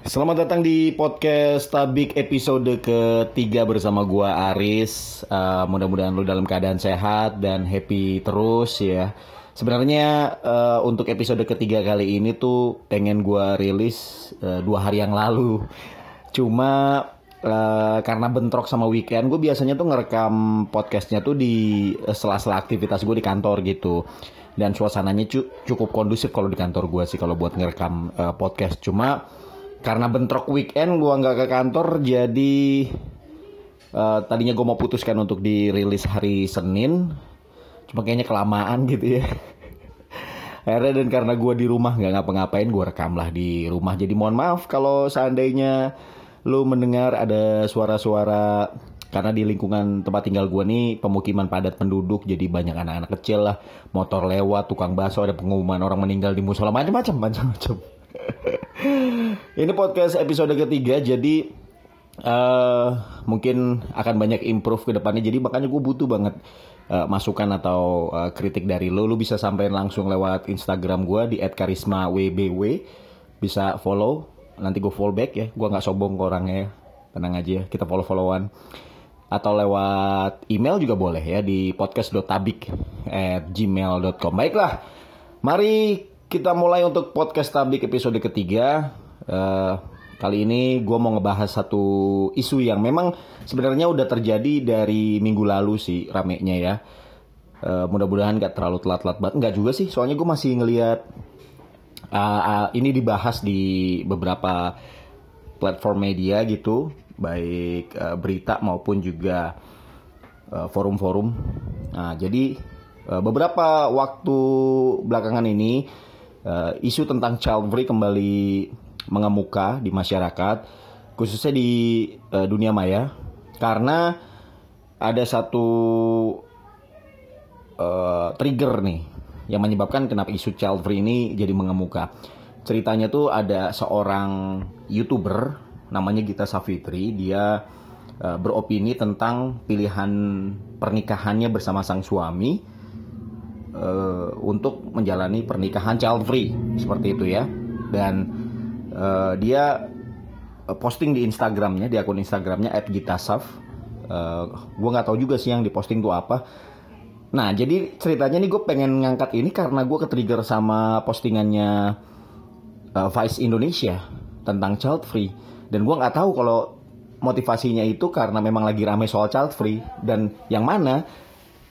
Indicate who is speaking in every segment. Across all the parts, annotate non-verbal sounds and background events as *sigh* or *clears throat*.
Speaker 1: Selamat datang di podcast Tabik episode ketiga bersama gua Aris. Uh, mudah-mudahan lu dalam keadaan sehat dan happy terus ya. Sebenarnya uh, untuk episode ketiga kali ini tuh pengen gua rilis uh, dua hari yang lalu. Cuma uh, karena bentrok sama weekend, gue biasanya tuh ngerekam podcastnya tuh di sela-sela aktivitas gue di kantor gitu. Dan suasananya cu cukup kondusif kalau di kantor gue sih kalau buat ngerekam uh, podcast. Cuma karena bentrok weekend gue nggak ke kantor jadi uh, tadinya gue mau putuskan untuk dirilis hari Senin. Cuma kayaknya kelamaan gitu ya. *laughs* Akhirnya dan karena gue di rumah nggak ngapa-ngapain gue rekam lah di rumah. Jadi mohon maaf kalau seandainya lo mendengar ada suara-suara karena di lingkungan tempat tinggal gue nih pemukiman padat penduduk jadi banyak anak-anak kecil lah. Motor lewat tukang bakso ada pengumuman orang meninggal di musola macam-macam macam-macam *laughs* ini podcast episode ketiga jadi uh, mungkin akan banyak improve ke depannya. Jadi makanya gue butuh banget uh, masukan atau uh, kritik dari lo. Lo bisa sampaikan langsung lewat Instagram gue di @karismawbw bisa follow nanti gue follow back ya. Gue nggak sombong ke orangnya ya. Tenang aja kita follow followan atau lewat email juga boleh ya di podcast.tabik at gmail.com baiklah mari kita mulai untuk podcast Tabik episode ketiga. Uh, kali ini gue mau ngebahas satu isu yang memang sebenarnya udah terjadi dari minggu lalu sih ramenya ya. Uh, mudah-mudahan gak terlalu telat-telat banget. Nggak juga sih, soalnya gue masih ngeliat uh, uh, ini dibahas di beberapa platform media gitu, baik uh, berita maupun juga forum-forum. Nah, jadi beberapa waktu belakangan ini uh, isu tentang child free kembali mengemuka di masyarakat, khususnya di uh, dunia maya, karena ada satu uh, trigger nih yang menyebabkan kenapa isu child free ini jadi mengemuka. Ceritanya tuh ada seorang youtuber namanya Gita Safitri, dia uh, beropini tentang pilihan pernikahannya bersama sang suami uh, untuk menjalani pernikahan child free seperti itu ya. Dan uh, dia eh, posting di Instagramnya di akun Instagramnya @gitasaf. Uh, gue nggak tahu juga sih yang diposting tuh apa. Nah jadi ceritanya nih gue pengen ngangkat ini karena gue ketrigger sama postingannya uh, Vice Indonesia tentang child free. Dan gue nggak tahu kalau motivasinya itu karena memang lagi rame soal child free. Dan yang mana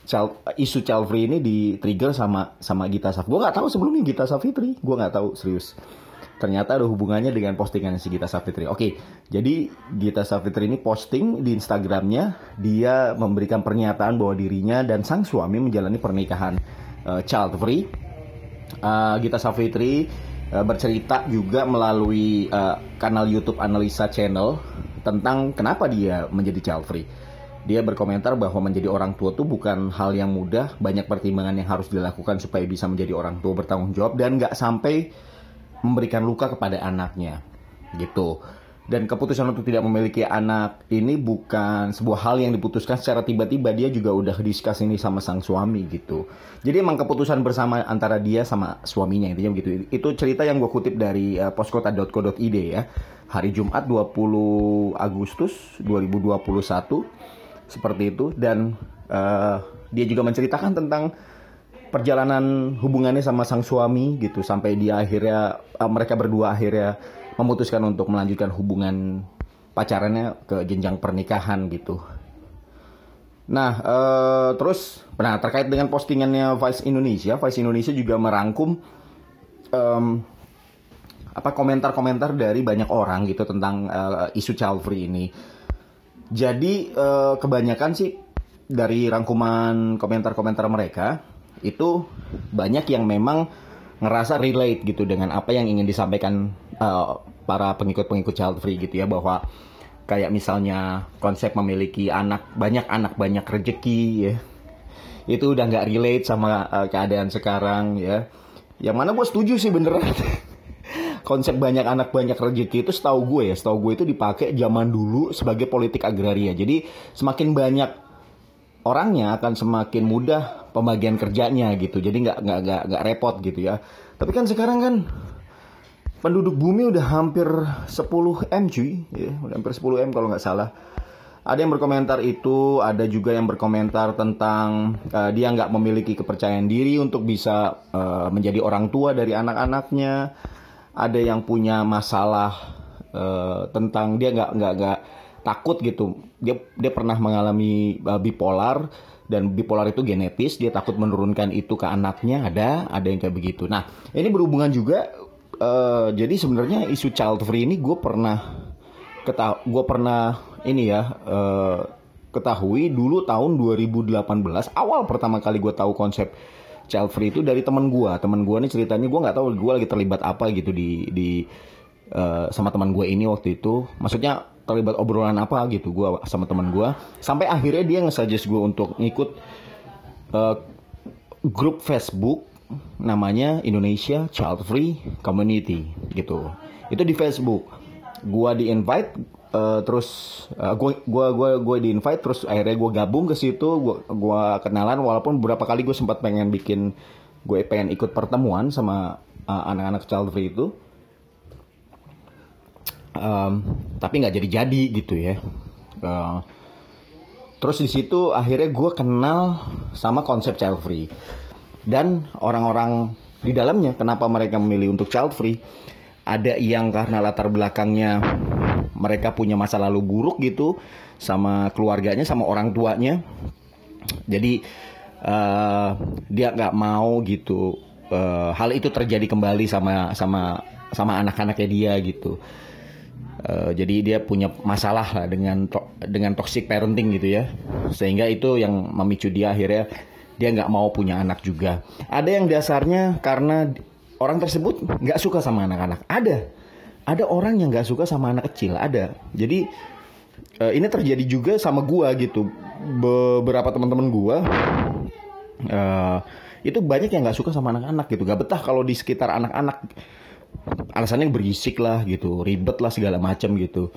Speaker 1: child, isu free ini di trigger sama sama Gita Saf. Gue nggak tahu sebelumnya Gita Safitri. Gue nggak tahu serius. Ternyata ada hubungannya dengan postingan si Gita Safitri. Oke, jadi Gita Safitri ini posting di Instagramnya dia memberikan pernyataan bahwa dirinya dan sang suami menjalani pernikahan uh, child free. Uh, Gita Safitri uh, bercerita juga melalui uh, kanal YouTube Analisa Channel tentang kenapa dia menjadi child free dia berkomentar bahwa menjadi orang tua itu bukan hal yang mudah, banyak pertimbangan yang harus dilakukan supaya bisa menjadi orang tua bertanggung jawab dan nggak sampai memberikan luka kepada anaknya, gitu. Dan keputusan untuk tidak memiliki anak ini bukan sebuah hal yang diputuskan secara tiba-tiba, dia juga udah diskus ini sama sang suami gitu. Jadi emang keputusan bersama antara dia sama suaminya intinya begitu. Itu cerita yang gue kutip dari uh, poskota.co.id ya. Hari Jumat 20 Agustus 2021 seperti itu dan uh, dia juga menceritakan tentang perjalanan hubungannya sama sang suami gitu sampai dia akhirnya uh, mereka berdua akhirnya memutuskan untuk melanjutkan hubungan pacarannya ke jenjang pernikahan gitu. Nah, uh, terus, nah terkait dengan postingannya Vice Indonesia, Vice Indonesia juga merangkum um, apa komentar-komentar dari banyak orang gitu tentang uh, isu child free ini. Jadi uh, kebanyakan sih dari rangkuman komentar-komentar mereka itu banyak yang memang ngerasa relate gitu dengan apa yang ingin disampaikan uh, para pengikut-pengikut child free gitu ya bahwa kayak misalnya konsep memiliki anak banyak anak banyak rezeki ya. Itu udah nggak relate sama uh, keadaan sekarang ya. Yang mana gue setuju sih beneran *laughs* konsep banyak anak banyak rezeki itu setahu gue ya, setahu gue itu dipakai zaman dulu sebagai politik agraria. Jadi semakin banyak orangnya akan semakin mudah pembagian kerjanya gitu. Jadi nggak nggak nggak nggak repot gitu ya. Tapi kan sekarang kan penduduk bumi udah hampir 10 M cuy, ya, udah hampir 10 M kalau nggak salah. Ada yang berkomentar itu, ada juga yang berkomentar tentang uh, dia nggak memiliki kepercayaan diri untuk bisa uh, menjadi orang tua dari anak-anaknya. Ada yang punya masalah uh, tentang dia nggak nggak nggak takut gitu. Dia dia pernah mengalami uh, bipolar dan bipolar itu genetis. Dia takut menurunkan itu ke anaknya. Ada ada yang kayak begitu. Nah ini berhubungan juga. Uh, jadi sebenarnya isu child free ini gue pernah ketahu gue pernah ini ya uh, ketahui dulu tahun 2018 awal pertama kali gue tahu konsep child free itu dari teman gue teman gue nih ceritanya gue nggak tahu gue lagi terlibat apa gitu di di uh, sama teman gue ini waktu itu. Maksudnya terlibat obrolan apa gitu gue sama teman gue sampai akhirnya dia nge-suggest gue untuk ngikut uh, grup Facebook namanya Indonesia Child Free Community gitu. Itu di Facebook. Gua di invite uh, terus uh, gua gua gua gua di invite terus akhirnya gua gabung ke situ gua gua kenalan walaupun beberapa kali gue sempat pengen bikin gue pengen ikut pertemuan sama uh, anak-anak child free itu. Um, tapi nggak jadi-jadi gitu ya. Uh, terus di situ akhirnya gue kenal sama konsep child free. Dan orang-orang di dalamnya kenapa mereka memilih untuk child free? Ada yang karena latar belakangnya mereka punya masa lalu buruk gitu sama keluarganya sama orang tuanya. Jadi uh, dia nggak mau gitu uh, hal itu terjadi kembali sama sama sama anak-anaknya dia gitu. Uh, jadi dia punya masalah lah dengan to dengan toxic parenting gitu ya. Sehingga itu yang memicu dia akhirnya dia nggak mau punya anak juga. Ada yang dasarnya karena orang tersebut nggak suka sama anak-anak. Ada, ada orang yang nggak suka sama anak kecil. Ada. Jadi uh, ini terjadi juga sama gua gitu. Beberapa teman-teman gua uh, itu banyak yang nggak suka sama anak-anak gitu. Gak betah kalau di sekitar anak-anak. Alasannya berisik lah gitu, ribet lah segala macam gitu.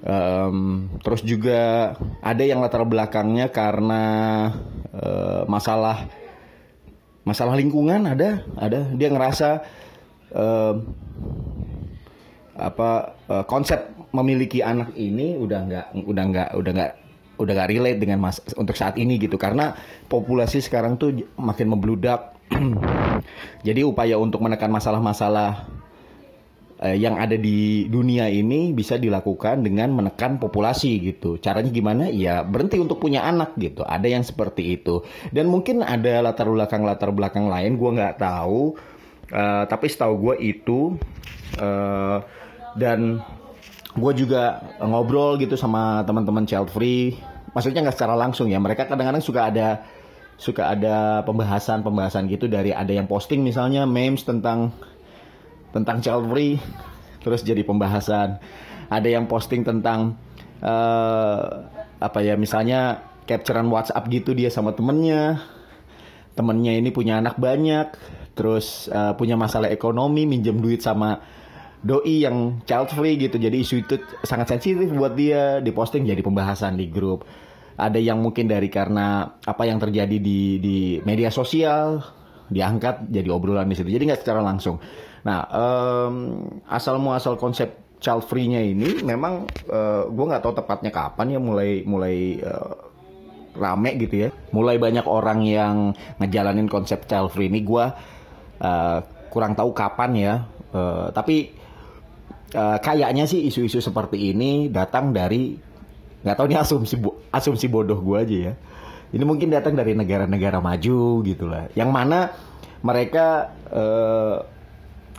Speaker 1: Um, terus juga ada yang latar belakangnya karena uh, masalah masalah lingkungan ada ada dia ngerasa uh, apa uh, konsep memiliki anak ini udah nggak udah nggak udah nggak udah nggak relate dengan mas untuk saat ini gitu karena populasi sekarang tuh makin membludak *clears throat* jadi upaya untuk menekan masalah-masalah eh, yang ada di dunia ini bisa dilakukan dengan menekan populasi gitu. Caranya gimana? Ya berhenti untuk punya anak gitu. Ada yang seperti itu. Dan mungkin ada latar belakang latar belakang lain. Gue nggak tahu. Uh, tapi setahu gue itu uh, dan gue juga ngobrol gitu sama teman-teman child free. Maksudnya nggak secara langsung ya. Mereka kadang-kadang suka ada suka ada pembahasan-pembahasan gitu dari ada yang posting misalnya memes tentang tentang child free terus jadi pembahasan ada yang posting tentang uh, apa ya misalnya capturean WhatsApp gitu dia sama temennya temennya ini punya anak banyak terus uh, punya masalah ekonomi minjem duit sama doi yang child free gitu. Jadi isu itu sangat sensitif buat dia. Diposting jadi pembahasan di grup. Ada yang mungkin dari karena apa yang terjadi di di media sosial diangkat jadi obrolan di situ. Jadi nggak secara langsung. Nah, um, asal muasal konsep child free-nya ini memang uh, eh, gue nggak tahu tepatnya kapan ya mulai mulai uh, rame gitu ya. Mulai banyak orang yang ngejalanin konsep child free ini. Gue uh, kurang tahu kapan ya. Uh, tapi uh, kayaknya sih isu-isu seperti ini datang dari nggak tahu ini asumsi asumsi bodoh gue aja ya. Ini mungkin datang dari negara-negara maju gitulah. Yang mana mereka uh,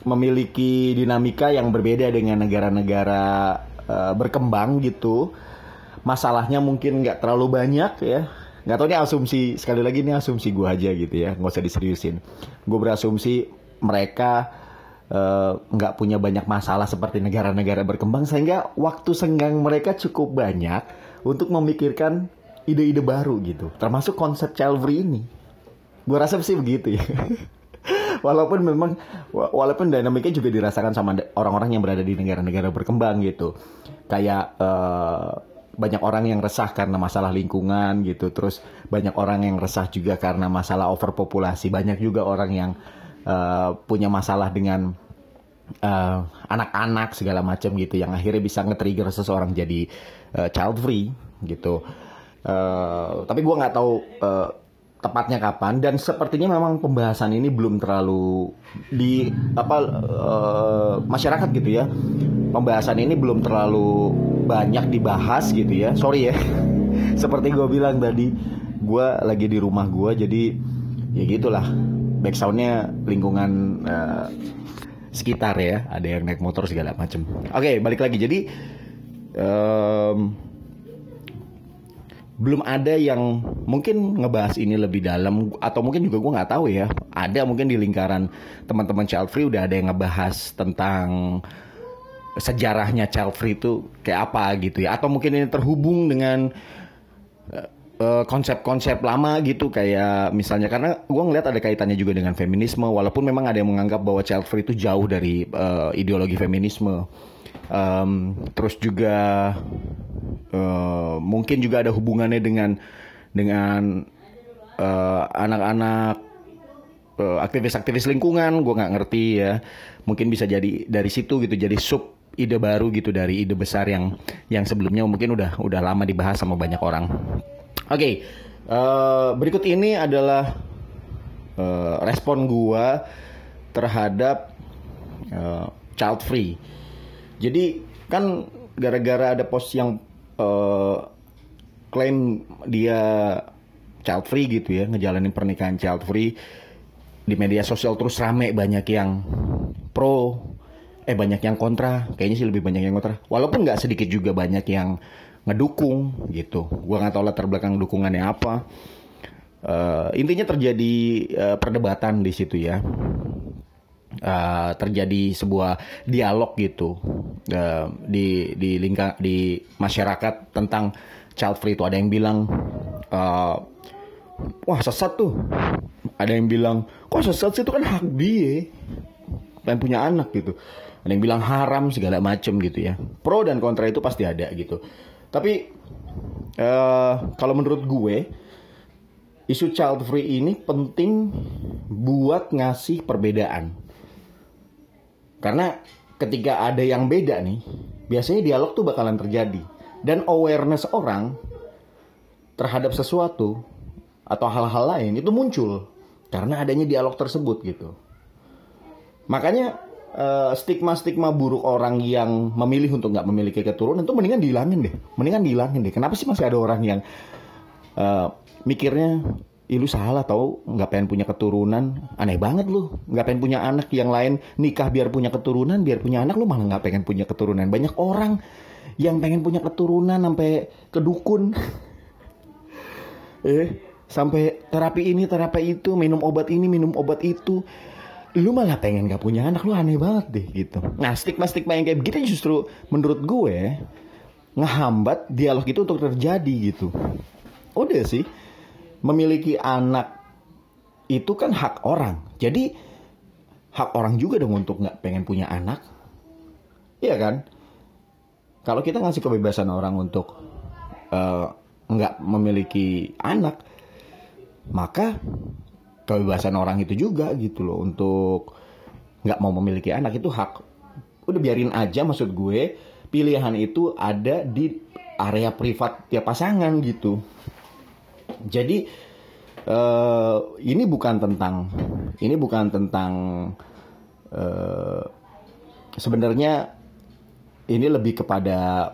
Speaker 1: memiliki dinamika yang berbeda dengan negara-negara uh, berkembang gitu. Masalahnya mungkin nggak terlalu banyak ya. Nggak tahu ini asumsi sekali lagi ini asumsi gue aja gitu ya, nggak usah diseriusin. Gue berasumsi mereka eh, nggak uh, punya banyak masalah seperti negara-negara berkembang sehingga waktu senggang mereka cukup banyak untuk memikirkan ide-ide baru gitu, termasuk konsep child ini. Gue rasa sih begitu ya. *laughs* walaupun memang walaupun dinamiknya juga dirasakan sama orang-orang yang berada di negara-negara berkembang gitu kayak uh, banyak orang yang resah karena masalah lingkungan gitu terus banyak orang yang resah juga karena masalah overpopulasi banyak juga orang yang uh, punya masalah dengan uh, anak-anak segala macam gitu yang akhirnya bisa nge-trigger seseorang jadi uh, child free gitu. Uh, tapi gue nggak tahu uh, tepatnya kapan dan sepertinya memang pembahasan ini belum terlalu di apa uh, masyarakat gitu ya. Pembahasan ini belum terlalu banyak dibahas gitu ya. Sorry ya. *laughs* Seperti gue bilang tadi, gue lagi di rumah gue jadi ya gitulah backsoundnya lingkungan uh, sekitar ya. Ada yang naik motor segala macem. Oke okay, balik lagi. Jadi um, belum ada yang mungkin ngebahas ini lebih dalam atau mungkin juga gue nggak tahu ya. Ada mungkin di lingkaran teman-teman child free udah ada yang ngebahas tentang sejarahnya child free itu kayak apa gitu ya. Atau mungkin ini terhubung dengan Eh, konsep-konsep lama gitu kayak misalnya karena gue ngeliat ada kaitannya juga dengan feminisme walaupun memang ada yang menganggap bahwa child free itu jauh dari uh, ideologi feminisme. Um, terus juga uh, mungkin juga ada hubungannya dengan dengan anak-anak aktivis-aktivis lingkungan gue nggak ngerti ya. Mungkin bisa jadi dari situ gitu jadi sub ide baru gitu dari ide besar yang yang sebelumnya mungkin udah udah lama dibahas sama banyak orang Oke, okay, uh, eh, berikut ini adalah uh, respon gua terhadap uh, child free. Jadi kan gara-gara ada post yang uh, klaim dia child free gitu ya, ngejalanin pernikahan child free di media sosial terus rame banyak yang pro eh banyak yang kontra kayaknya sih lebih banyak yang kontra walaupun nggak sedikit juga banyak yang ngedukung gitu. Gua nggak tahu latar belakang dukungannya apa. Uh, intinya terjadi uh, perdebatan di situ ya. Uh, terjadi sebuah dialog gitu uh, di di lingkar di masyarakat tentang child free itu. Ada yang bilang uh, wah sesat tuh. Ada yang bilang kok sesat sih? Itu kan hak dia. Pengen punya anak gitu. Ada yang bilang haram segala macem gitu ya. Pro dan kontra itu pasti ada gitu tapi uh, kalau menurut gue isu child free ini penting buat ngasih perbedaan. Karena ketika ada yang beda nih, biasanya dialog tuh bakalan terjadi dan awareness orang terhadap sesuatu atau hal-hal lain itu muncul karena adanya dialog tersebut gitu. Makanya stigma-stigma uh, buruk orang yang memilih untuk nggak memiliki keturunan itu mendingan dihilangin deh, mendingan dihilangin deh. Kenapa sih masih ada orang yang uh, mikirnya Ih, lu salah tau nggak pengen punya keturunan. Aneh banget lu. Nggak pengen punya anak yang lain nikah biar punya keturunan biar punya anak lu malah nggak pengen punya keturunan. Banyak orang yang pengen punya keturunan sampai ke dukun. *laughs* Eh sampai terapi ini terapi itu minum obat ini minum obat itu lu malah pengen gak punya anak lu aneh banget deh gitu. Nah stigma stigma yang kayak begitu justru menurut gue ngehambat dialog itu untuk terjadi gitu. Udah sih memiliki anak itu kan hak orang. Jadi hak orang juga dong untuk nggak pengen punya anak. Iya kan? Kalau kita ngasih kebebasan orang untuk uh, nggak memiliki anak maka kebebasan orang itu juga gitu loh untuk nggak mau memiliki anak itu hak. Udah biarin aja maksud gue pilihan itu ada di area privat tiap pasangan gitu. Jadi uh, ini bukan tentang ini bukan tentang uh, sebenarnya ini lebih kepada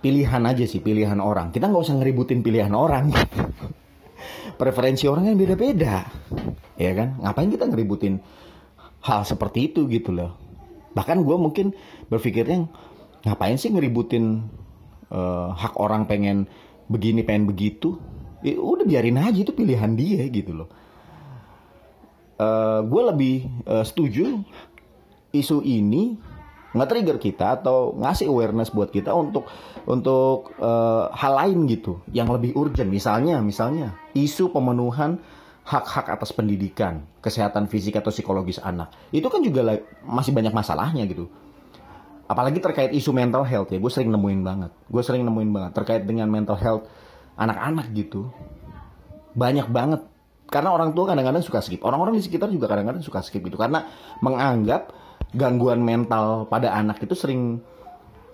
Speaker 1: pilihan aja sih pilihan orang. Kita nggak usah ngeributin pilihan orang *laughs* preferensi orang kan beda-beda. Ya kan? Ngapain kita ngeributin hal seperti itu gitu loh? Bahkan gue mungkin berpikirnya ngapain sih ngeributin uh, hak orang pengen begini pengen begitu? Ya, udah biarin aja itu pilihan dia gitu loh. Uh, eh, gue lebih uh, setuju isu ini nge-trigger kita atau ngasih awareness buat kita untuk untuk uh, hal lain gitu yang lebih urgent. Misalnya misalnya isu pemenuhan hak-hak atas pendidikan kesehatan fisik atau psikologis anak. Itu kan juga masih banyak masalahnya gitu. Apalagi terkait isu mental health ya gue sering nemuin banget. Gue sering nemuin banget terkait dengan mental health anak-anak gitu. Banyak banget. Karena orang tua kadang-kadang suka skip. Orang-orang di sekitar juga kadang-kadang suka skip gitu. Karena menganggap gangguan mental pada anak itu sering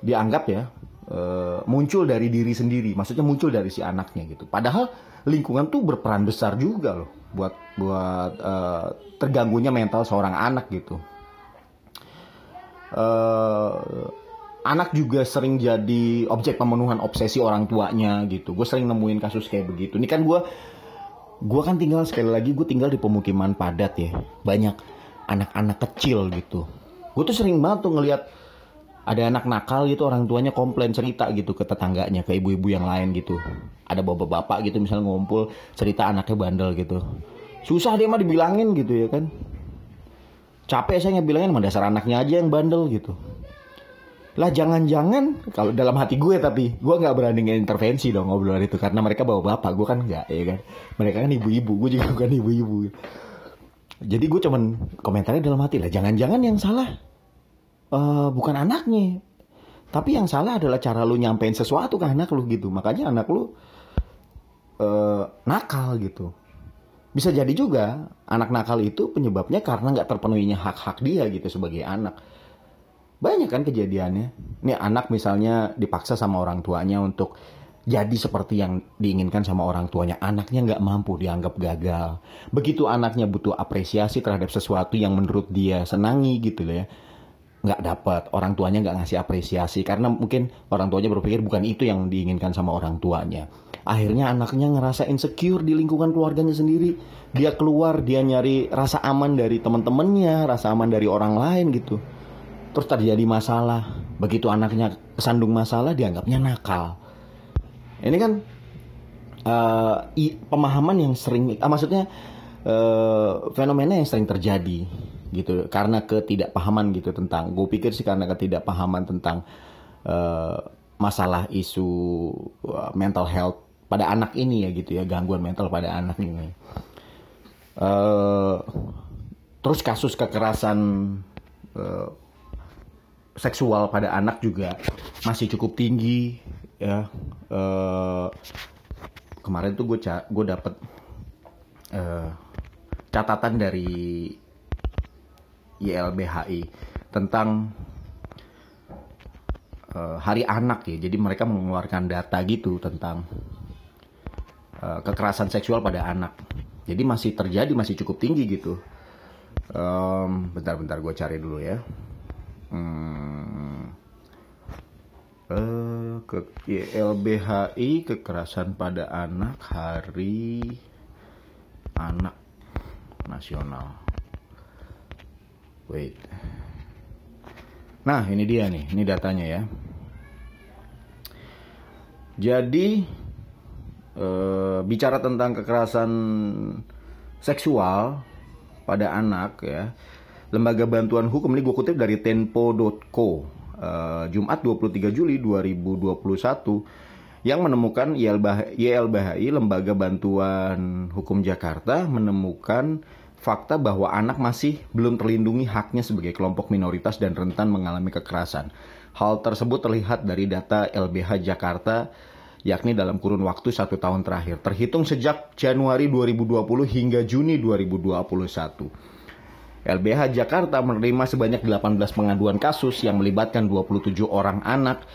Speaker 1: dianggap ya uh, muncul dari diri sendiri, maksudnya muncul dari si anaknya gitu. Padahal lingkungan tuh berperan besar juga loh buat buat uh, terganggunya mental seorang anak gitu. Uh, anak juga sering jadi objek pemenuhan obsesi orang tuanya gitu. Gue sering nemuin kasus kayak begitu. Ini kan gue gue kan tinggal sekali lagi gue tinggal di pemukiman padat ya banyak anak-anak kecil gitu gue tuh sering banget tuh ngelihat ada anak nakal gitu orang tuanya komplain cerita gitu ke tetangganya ke ibu-ibu yang lain gitu. Ada bapak-bapak gitu misalnya ngumpul cerita anaknya bandel gitu. Susah dia mah dibilangin gitu ya kan. Capek saya ngebilangin mah dasar anaknya aja yang bandel gitu. Lah jangan-jangan kalau dalam hati gue tapi gue nggak berani intervensi dong ngobrolan itu karena mereka bawa bapak gue kan nggak ya kan. Mereka kan ibu-ibu gue juga *laughs* bukan ibu-ibu. Jadi gue cuman komentarnya dalam hati lah jangan-jangan yang salah uh, bukan anaknya tapi yang salah adalah cara lu nyampein sesuatu ke anak lu gitu makanya anak lu uh, nakal gitu bisa jadi juga anak nakal itu penyebabnya karena nggak terpenuhinya hak-hak dia gitu sebagai anak banyak kan kejadiannya. Ini anak misalnya dipaksa sama orang tuanya untuk jadi seperti yang diinginkan sama orang tuanya. Anaknya nggak mampu dianggap gagal. Begitu anaknya butuh apresiasi terhadap sesuatu yang menurut dia senangi gitu ya. Nggak dapat. Orang tuanya nggak ngasih apresiasi. Karena mungkin orang tuanya berpikir bukan itu yang diinginkan sama orang tuanya. Akhirnya anaknya ngerasa insecure di lingkungan keluarganya sendiri. Dia keluar, dia nyari rasa aman dari teman-temannya, rasa aman dari orang lain gitu terus terjadi masalah begitu anaknya kesandung masalah dianggapnya nakal ini kan uh, pemahaman yang sering uh, maksudnya uh, fenomena yang sering terjadi gitu karena ketidakpahaman gitu tentang gue pikir sih karena ketidakpahaman tentang uh, masalah isu uh, mental health pada anak ini ya gitu ya gangguan mental pada anak ini. Uh, terus kasus kekerasan uh, seksual pada anak juga masih cukup tinggi ya. Uh, kemarin tuh gue gue dapet uh, catatan dari YLBHI tentang uh, Hari Anak ya jadi mereka mengeluarkan data gitu tentang uh, kekerasan seksual pada anak jadi masih terjadi masih cukup tinggi gitu bentar-bentar um, gue cari dulu ya Hmm. Uh, ke LBHI kekerasan pada anak hari anak nasional. Wait. Nah, ini dia nih, ini datanya ya. Jadi uh, bicara tentang kekerasan seksual pada anak ya Lembaga Bantuan Hukum ini gue kutip dari tempo.co uh, Jumat 23 Juli 2021 yang menemukan YLBHI Lembaga Bantuan Hukum Jakarta menemukan fakta bahwa anak masih belum terlindungi haknya sebagai kelompok minoritas dan rentan mengalami kekerasan. Hal tersebut terlihat dari data LBH Jakarta yakni dalam kurun waktu satu tahun terakhir, terhitung sejak Januari 2020 hingga Juni 2021. LBH Jakarta menerima sebanyak 18 pengaduan kasus yang melibatkan 27 orang anak,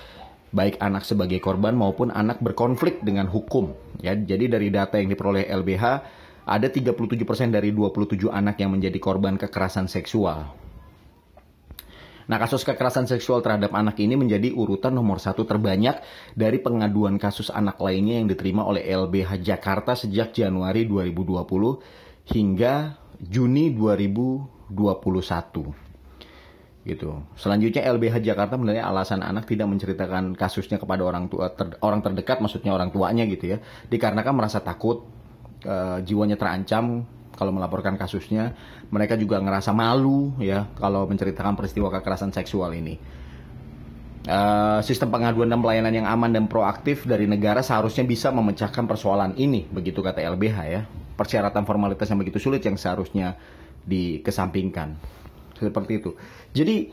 Speaker 1: baik anak sebagai korban maupun anak berkonflik dengan hukum. Ya, jadi dari data yang diperoleh LBH, ada 37% dari 27 anak yang menjadi korban kekerasan seksual. Nah, kasus kekerasan seksual terhadap anak ini menjadi urutan nomor satu terbanyak dari pengaduan kasus anak lainnya yang diterima oleh LBH Jakarta sejak Januari 2020 hingga Juni 2020. 21 gitu. Selanjutnya LBH Jakarta menilai alasan anak tidak menceritakan kasusnya kepada orang tua ter, orang terdekat maksudnya orang tuanya gitu ya. Dikarenakan merasa takut e, jiwanya terancam kalau melaporkan kasusnya. Mereka juga ngerasa malu ya kalau menceritakan peristiwa kekerasan seksual ini. Uh, sistem pengaduan dan pelayanan yang aman dan proaktif dari negara seharusnya bisa memecahkan persoalan ini, begitu kata LBH ya. Persyaratan formalitas yang begitu sulit yang seharusnya dikesampingkan seperti itu jadi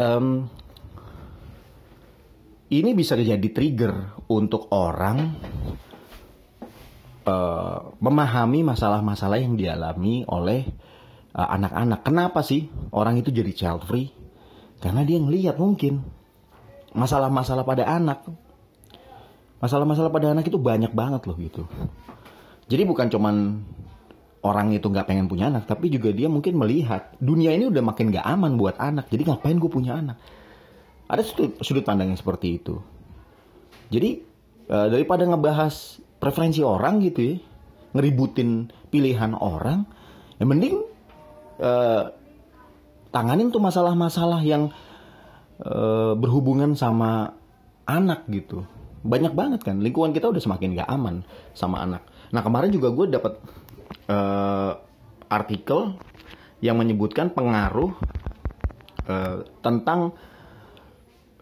Speaker 1: um, ini bisa jadi trigger untuk orang uh, memahami masalah-masalah yang dialami oleh uh, anak-anak. Kenapa sih orang itu jadi child free? Karena dia ngelihat mungkin masalah-masalah pada anak. Masalah-masalah pada anak itu banyak banget loh gitu. Jadi bukan cuman orang itu nggak pengen punya anak, tapi juga dia mungkin melihat dunia ini udah makin nggak aman buat anak. Jadi ngapain gue punya anak? Ada sudut, sudut pandang yang seperti itu. Jadi uh, daripada ngebahas preferensi orang gitu ya, ngeributin pilihan orang, yang mending uh, tanganin tuh masalah-masalah yang uh, berhubungan sama anak gitu. Banyak banget kan, lingkungan kita udah semakin gak aman sama anak. Nah kemarin juga gue dapat uh, artikel yang menyebutkan pengaruh uh, tentang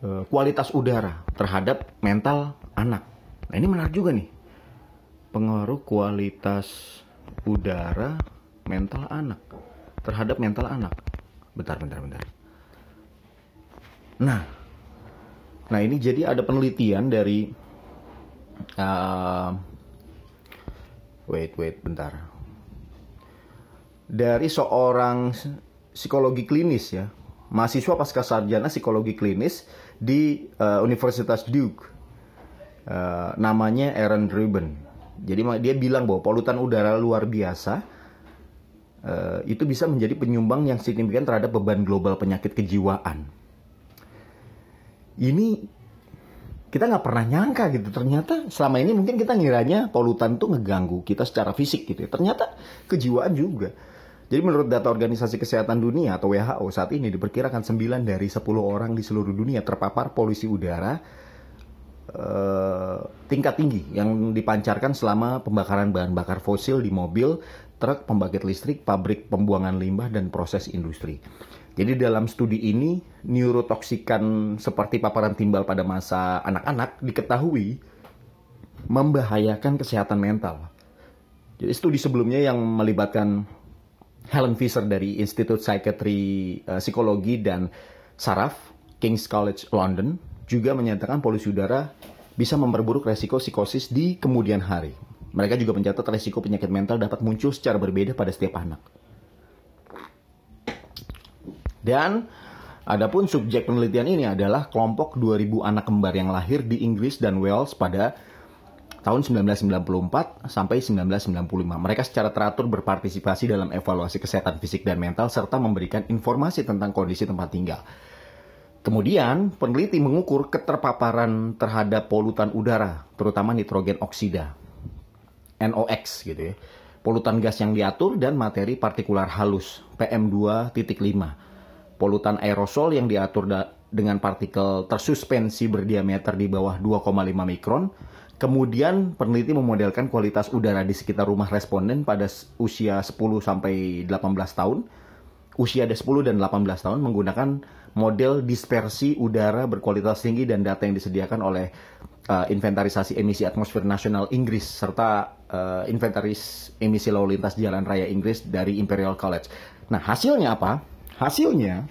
Speaker 1: uh, kualitas udara terhadap mental anak. Nah ini menarik juga nih, pengaruh kualitas udara mental anak terhadap mental anak. Bentar, bentar, bentar. Nah, nah ini jadi ada penelitian dari uh, wait, wait, bentar. Dari seorang psikologi klinis ya, mahasiswa pasca sarjana psikologi klinis di uh, Universitas Duke. Uh, namanya Aaron Rubin. Jadi dia bilang bahwa polutan udara luar biasa uh, itu bisa menjadi penyumbang yang signifikan terhadap beban global penyakit kejiwaan. Ini kita nggak pernah nyangka gitu. Ternyata selama ini mungkin kita ngiranya polutan tuh ngeganggu kita secara fisik gitu. Ya. Ternyata kejiwaan juga. Jadi menurut data Organisasi Kesehatan Dunia atau WHO saat ini diperkirakan 9 dari 10 orang di seluruh dunia terpapar polusi udara uh, tingkat tinggi yang dipancarkan selama pembakaran bahan bakar fosil di mobil, truk, pembangkit listrik, pabrik pembuangan limbah, dan proses industri. Jadi dalam studi ini, neurotoksikan seperti paparan timbal pada masa anak-anak diketahui membahayakan kesehatan mental. Jadi studi sebelumnya yang melibatkan Helen Fisher dari Psychiatry uh, Psikologi dan Saraf, King's College London, juga menyatakan polusi udara bisa memperburuk resiko psikosis di kemudian hari. Mereka juga mencatat resiko penyakit mental dapat muncul secara berbeda pada setiap anak. Dan adapun subjek penelitian ini adalah kelompok 2000 anak kembar yang lahir di Inggris dan Wales pada tahun 1994 sampai 1995. Mereka secara teratur berpartisipasi dalam evaluasi kesehatan fisik dan mental serta memberikan informasi tentang kondisi tempat tinggal. Kemudian, peneliti mengukur keterpaparan terhadap polutan udara, terutama nitrogen oksida. NOx gitu ya. Polutan gas yang diatur dan materi partikular halus PM2.5. Polutan aerosol yang diatur dengan partikel tersuspensi berdiameter di bawah 2,5 mikron. Kemudian peneliti memodelkan kualitas udara di sekitar rumah responden pada usia 10 sampai 18 tahun. Usia ada 10 dan 18 tahun menggunakan model dispersi udara berkualitas tinggi dan data yang disediakan oleh uh, inventarisasi emisi atmosfer nasional Inggris serta uh, inventaris emisi lalu lintas jalan raya Inggris dari Imperial College. Nah, hasilnya apa? Hasilnya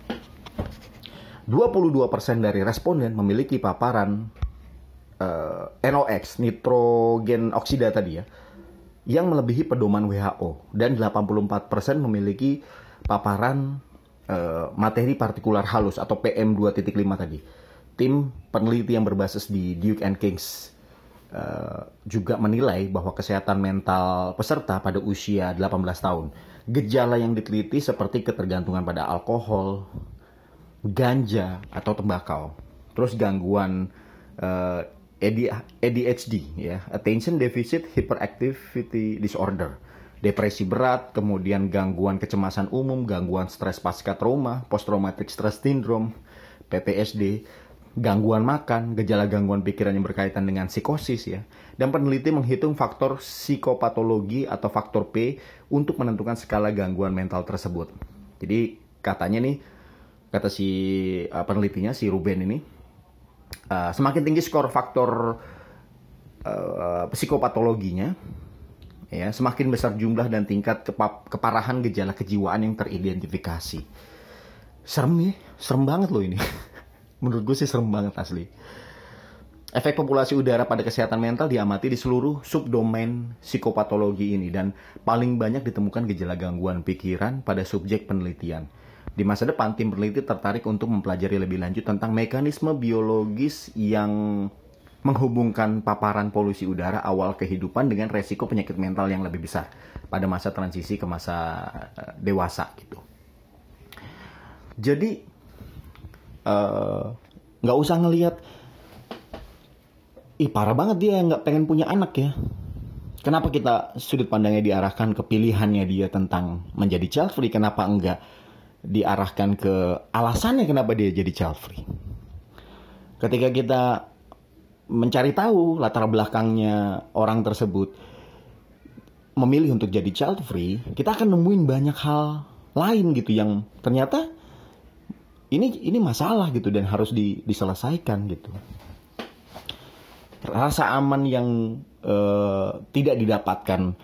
Speaker 1: 22% dari responden memiliki paparan uh, NOx, nitrogen oksida tadi ya, yang melebihi pedoman WHO dan 84% memiliki paparan uh, materi partikular halus atau PM2.5 tadi. Tim peneliti yang berbasis di Duke and Kings uh, juga menilai bahwa kesehatan mental peserta pada usia 18 tahun, gejala yang diteliti seperti ketergantungan pada alkohol, ganja atau tembakau, terus gangguan uh, ADHD ya, attention deficit hyperactivity disorder, depresi berat, kemudian gangguan kecemasan umum, gangguan stres pasca trauma, post traumatic stress syndrome, PTSD, gangguan makan, gejala gangguan pikiran yang berkaitan dengan psikosis ya. Dan peneliti menghitung faktor psikopatologi atau faktor P untuk menentukan skala gangguan mental tersebut. Jadi katanya nih, kata si uh, penelitinya si Ruben ini, uh, semakin tinggi skor faktor uh, psikopatologinya, ya semakin besar jumlah dan tingkat keparahan gejala kejiwaan yang teridentifikasi. Serem ya, serem banget loh ini. *laughs* menurut gue sih serem banget asli efek populasi udara pada kesehatan mental diamati di seluruh subdomain psikopatologi ini dan paling banyak ditemukan gejala gangguan pikiran pada subjek penelitian. Di masa depan, tim peneliti tertarik untuk mempelajari lebih lanjut tentang mekanisme biologis yang menghubungkan paparan polusi udara awal kehidupan dengan resiko penyakit mental yang lebih besar pada masa transisi ke masa uh, dewasa gitu. Jadi eh, nggak uh, usah ngelihat ih parah banget dia nggak pengen punya anak ya. Kenapa kita sudut pandangnya diarahkan ke pilihannya dia tentang menjadi child free? Kenapa enggak diarahkan ke alasannya kenapa dia jadi child free? Ketika kita mencari tahu latar belakangnya orang tersebut memilih untuk jadi child free, kita akan nemuin banyak hal lain gitu yang ternyata ini ini masalah gitu dan harus di, diselesaikan gitu rasa aman yang uh, tidak didapatkan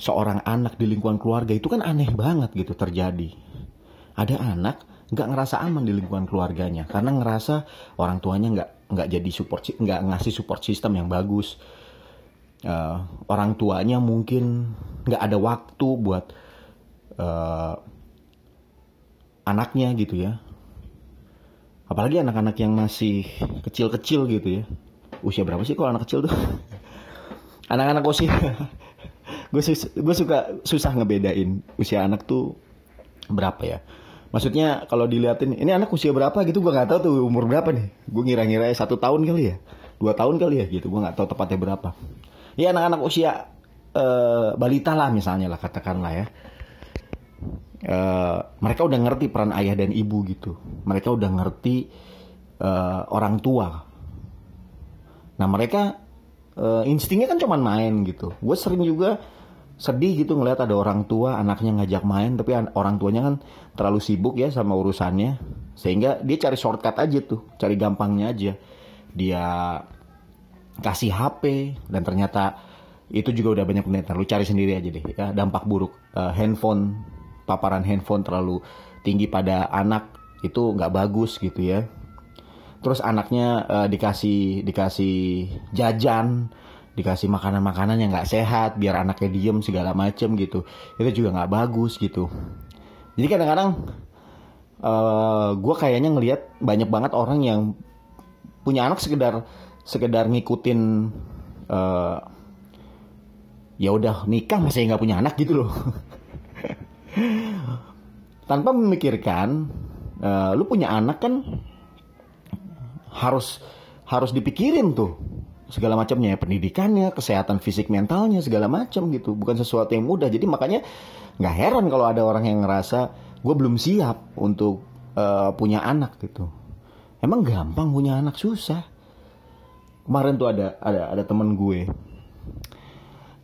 Speaker 1: seorang anak di lingkungan keluarga itu kan aneh banget gitu terjadi. Ada anak nggak ngerasa aman di lingkungan keluarganya karena ngerasa orang tuanya nggak nggak jadi support nggak ngasih support system yang bagus. Uh, orang tuanya mungkin nggak ada waktu buat uh, anaknya gitu ya. Apalagi anak-anak yang masih kecil-kecil gitu ya usia berapa sih kalau anak kecil tuh *laughs* anak-anak gue *laughs* gue suka susah ngebedain usia anak tuh berapa ya maksudnya kalau diliatin ini anak usia berapa? Gitu gue nggak tahu tuh umur berapa nih. Gue ngira-ngira satu tahun kali ya dua tahun kali ya gitu. Gue nggak tahu tepatnya berapa. Ya anak-anak usia uh, balita lah misalnya lah katakanlah ya. Uh, mereka udah ngerti peran ayah dan ibu gitu. Mereka udah ngerti uh, orang tua. Nah mereka uh, instingnya kan cuma main gitu. Gue sering juga sedih gitu ngeliat ada orang tua anaknya ngajak main tapi orang tuanya kan terlalu sibuk ya sama urusannya. Sehingga dia cari shortcut aja tuh cari gampangnya aja. Dia kasih HP dan ternyata itu juga udah banyak penelitian lu cari sendiri aja deh ya. Dampak buruk uh, handphone paparan handphone terlalu tinggi pada anak itu nggak bagus gitu ya. Terus anaknya uh, dikasih dikasih jajan dikasih makanan-makanan yang nggak sehat biar anaknya diem segala macem gitu. Itu juga nggak bagus gitu. Jadi kadang-kadang uh, eh, gue kayaknya ngelihat banyak banget orang yang punya anak sekedar sekedar ngikutin uh, ya udah nikah masih nggak punya anak gitu loh. *laughs* Tanpa memikirkan uh, lu punya anak kan harus harus dipikirin tuh segala macamnya pendidikannya kesehatan fisik mentalnya segala macam gitu. Bukan sesuatu yang mudah. Jadi makanya nggak heran kalau ada orang yang ngerasa gue belum siap untuk uh, punya anak gitu. Emang gampang punya anak susah. Kemarin tuh ada ada ada temen gue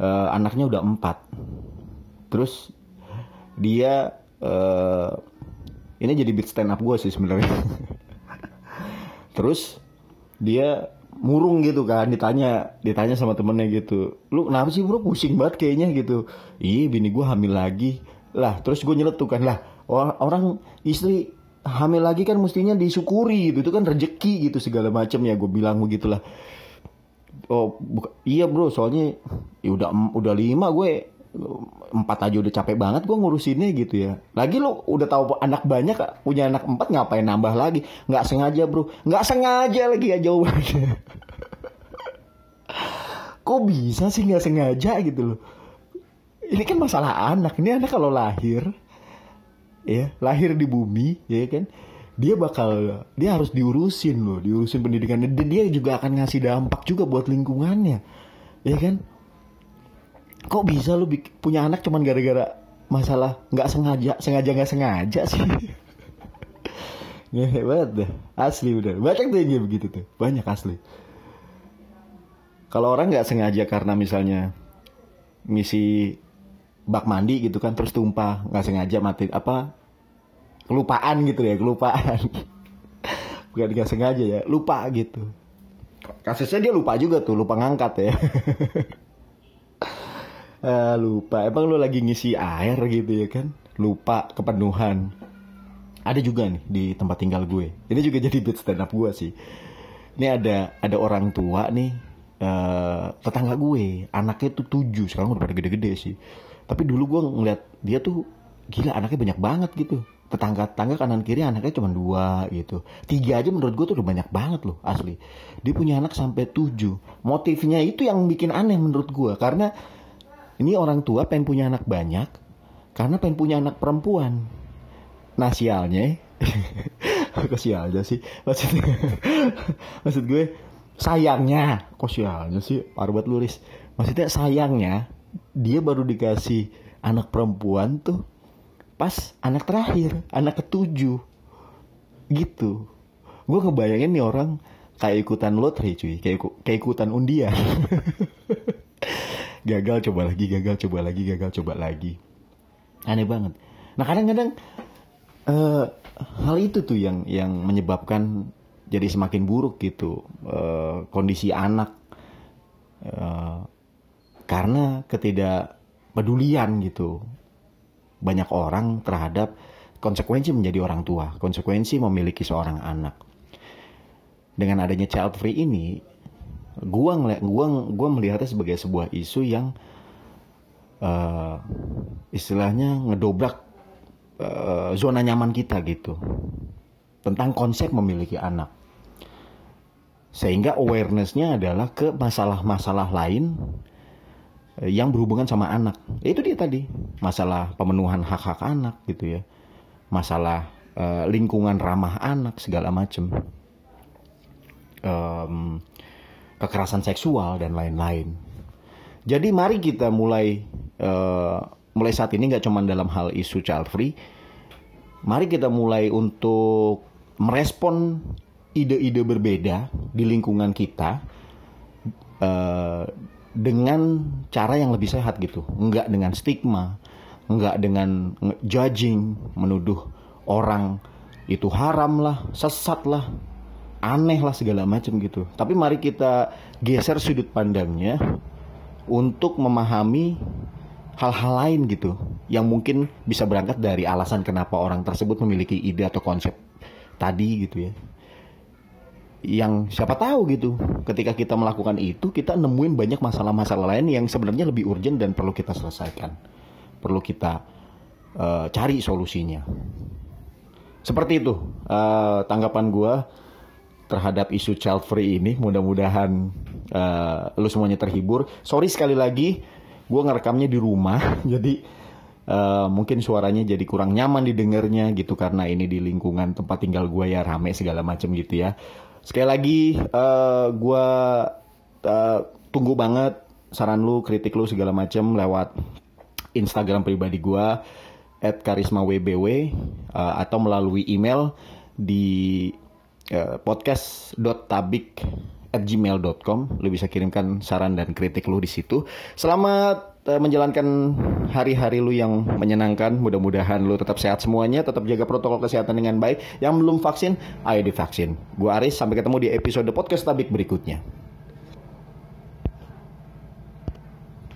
Speaker 1: uh, anaknya udah empat. Terus dia uh, ini jadi beat stand up gue sih sebenarnya. *laughs* Terus dia murung gitu kan ditanya ditanya sama temennya gitu. Lu kenapa sih bro? Pusing banget kayaknya gitu. Iya bini gue hamil lagi. Lah terus gue nyeletuk kan lah orang istri hamil lagi kan mestinya disyukuri gitu itu kan rezeki gitu segala macam. Ya gue bilang begitulah. Oh buka, iya bro soalnya ya udah udah lima gue empat aja udah capek banget gue ngurusinnya gitu ya. Lagi lo udah tahu anak banyak punya anak empat ngapain nambah lagi? Nggak sengaja bro. Nggak sengaja lagi ya jawabannya. *laughs* Kok bisa sih nggak sengaja gitu loh? Ini kan masalah anak. Ini anak kalau lahir ya lahir di bumi ya kan? Dia bakal dia harus diurusin loh diurusin pendidikannya. Dan dia juga akan ngasih dampak juga buat lingkungannya ya kan kok bisa lu punya anak cuman gara-gara masalah nggak sengaja sengaja nggak sengaja sih? *laughs* Ngehe deh. Asli udah. Banyak tuh yang begitu tuh. Banyak asli. Kalau orang nggak sengaja karena misalnya misi bak mandi gitu kan terus tumpah nggak sengaja mati apa kelupaan gitu ya kelupaan. *laughs* Bukan nggak sengaja ya lupa gitu. Kasusnya dia lupa juga tuh lupa ngangkat ya *laughs* uh, lupa. Emang lu lagi ngisi air gitu ya kan? Lupa kepenuhan. Ada juga nih di tempat tinggal gue. Ini juga *laughs* jadi beat stand up gue sih. Ini ada ada orang tua nih uh, tetangga gue. Anaknya tuh tujuh sekarang udah pada gede-gede sih. Tapi dulu gue ngeliat dia tuh gila anaknya banyak banget gitu. Tetangga-tetangga kanan kiri anaknya cuma dua gitu. Tiga aja menurut gue tuh udah banyak banget loh asli. Dia punya anak sampai tujuh. Motifnya itu yang bikin aneh menurut gue karena ini orang tua pengen punya anak banyak karena pengen punya anak perempuan. Nah sialnya *laughs* kok sial aja sih? Maksud *laughs* maksud gue sayangnya kok sialnya sih? Parbat luris maksudnya sayangnya dia baru dikasih anak perempuan tuh pas anak terakhir anak ketujuh. Gitu. Gue ngebayangin nih orang kayak ikutan lotre cuy. Kayak kayak ikutan undian *laughs* gagal coba lagi gagal coba lagi gagal coba lagi. Aneh banget. Nah kadang-kadang uh, hal itu tuh yang yang menyebabkan jadi semakin buruk gitu uh, kondisi anak. Uh, karena ketidakpedulian gitu banyak orang terhadap konsekuensi menjadi orang tua, konsekuensi memiliki seorang anak. Dengan adanya child free ini, gua ngeliat, gua gua melihatnya sebagai sebuah isu yang uh, istilahnya ngedobrak uh, zona nyaman kita gitu tentang konsep memiliki anak. Sehingga awarenessnya adalah ke masalah-masalah lain Eh, yang berhubungan sama anak. Ya, itu dia tadi masalah pemenuhan hak-hak anak gitu ya, masalah uh, lingkungan ramah anak segala macam, um, kekerasan seksual dan lain-lain. Jadi mari kita mulai uh, mulai saat ini nggak cuma dalam hal isu child free, mari kita mulai untuk merespon ide-ide berbeda di lingkungan kita. Uh, dengan cara yang lebih sehat gitu nggak dengan stigma nggak dengan judging menuduh orang itu haram lah sesat lah aneh lah segala macam gitu. Tapi mari kita geser sudut pandangnya untuk memahami hal-hal lain gitu yang mungkin bisa berangkat dari alasan kenapa orang tersebut memiliki ide atau konsep tadi gitu ya. Yang siapa tahu gitu ketika kita melakukan itu kita nemuin banyak masalah-masalah lain yang sebenarnya lebih urgent dan perlu kita selesaikan. Perlu kita uh, cari solusinya. Seperti itu uh, tanggapan gue terhadap isu child free ini. Mudah-mudahan uh, lu semuanya terhibur. Sorry sekali lagi gue ngerekamnya di rumah *laughs* jadi uh, mungkin suaranya jadi kurang nyaman didengarnya gitu karena ini di lingkungan tempat tinggal gue ya rame segala macam gitu ya. Sekali lagi uh, eh, gue uh, tunggu banget saran lu, kritik lu segala macam lewat Instagram pribadi gue at karismawbw uh, atau melalui email di uh, podcast.tabik at gmail.com lu bisa kirimkan saran dan kritik lu di situ selamat Eh, menjalankan hari-hari lu yang menyenangkan. Mudah-mudahan lu tetap sehat semuanya, tetap jaga protokol kesehatan dengan baik. Yang belum vaksin, ayo divaksin. Gua Aris, sampai ketemu di episode podcast Tabik berikutnya.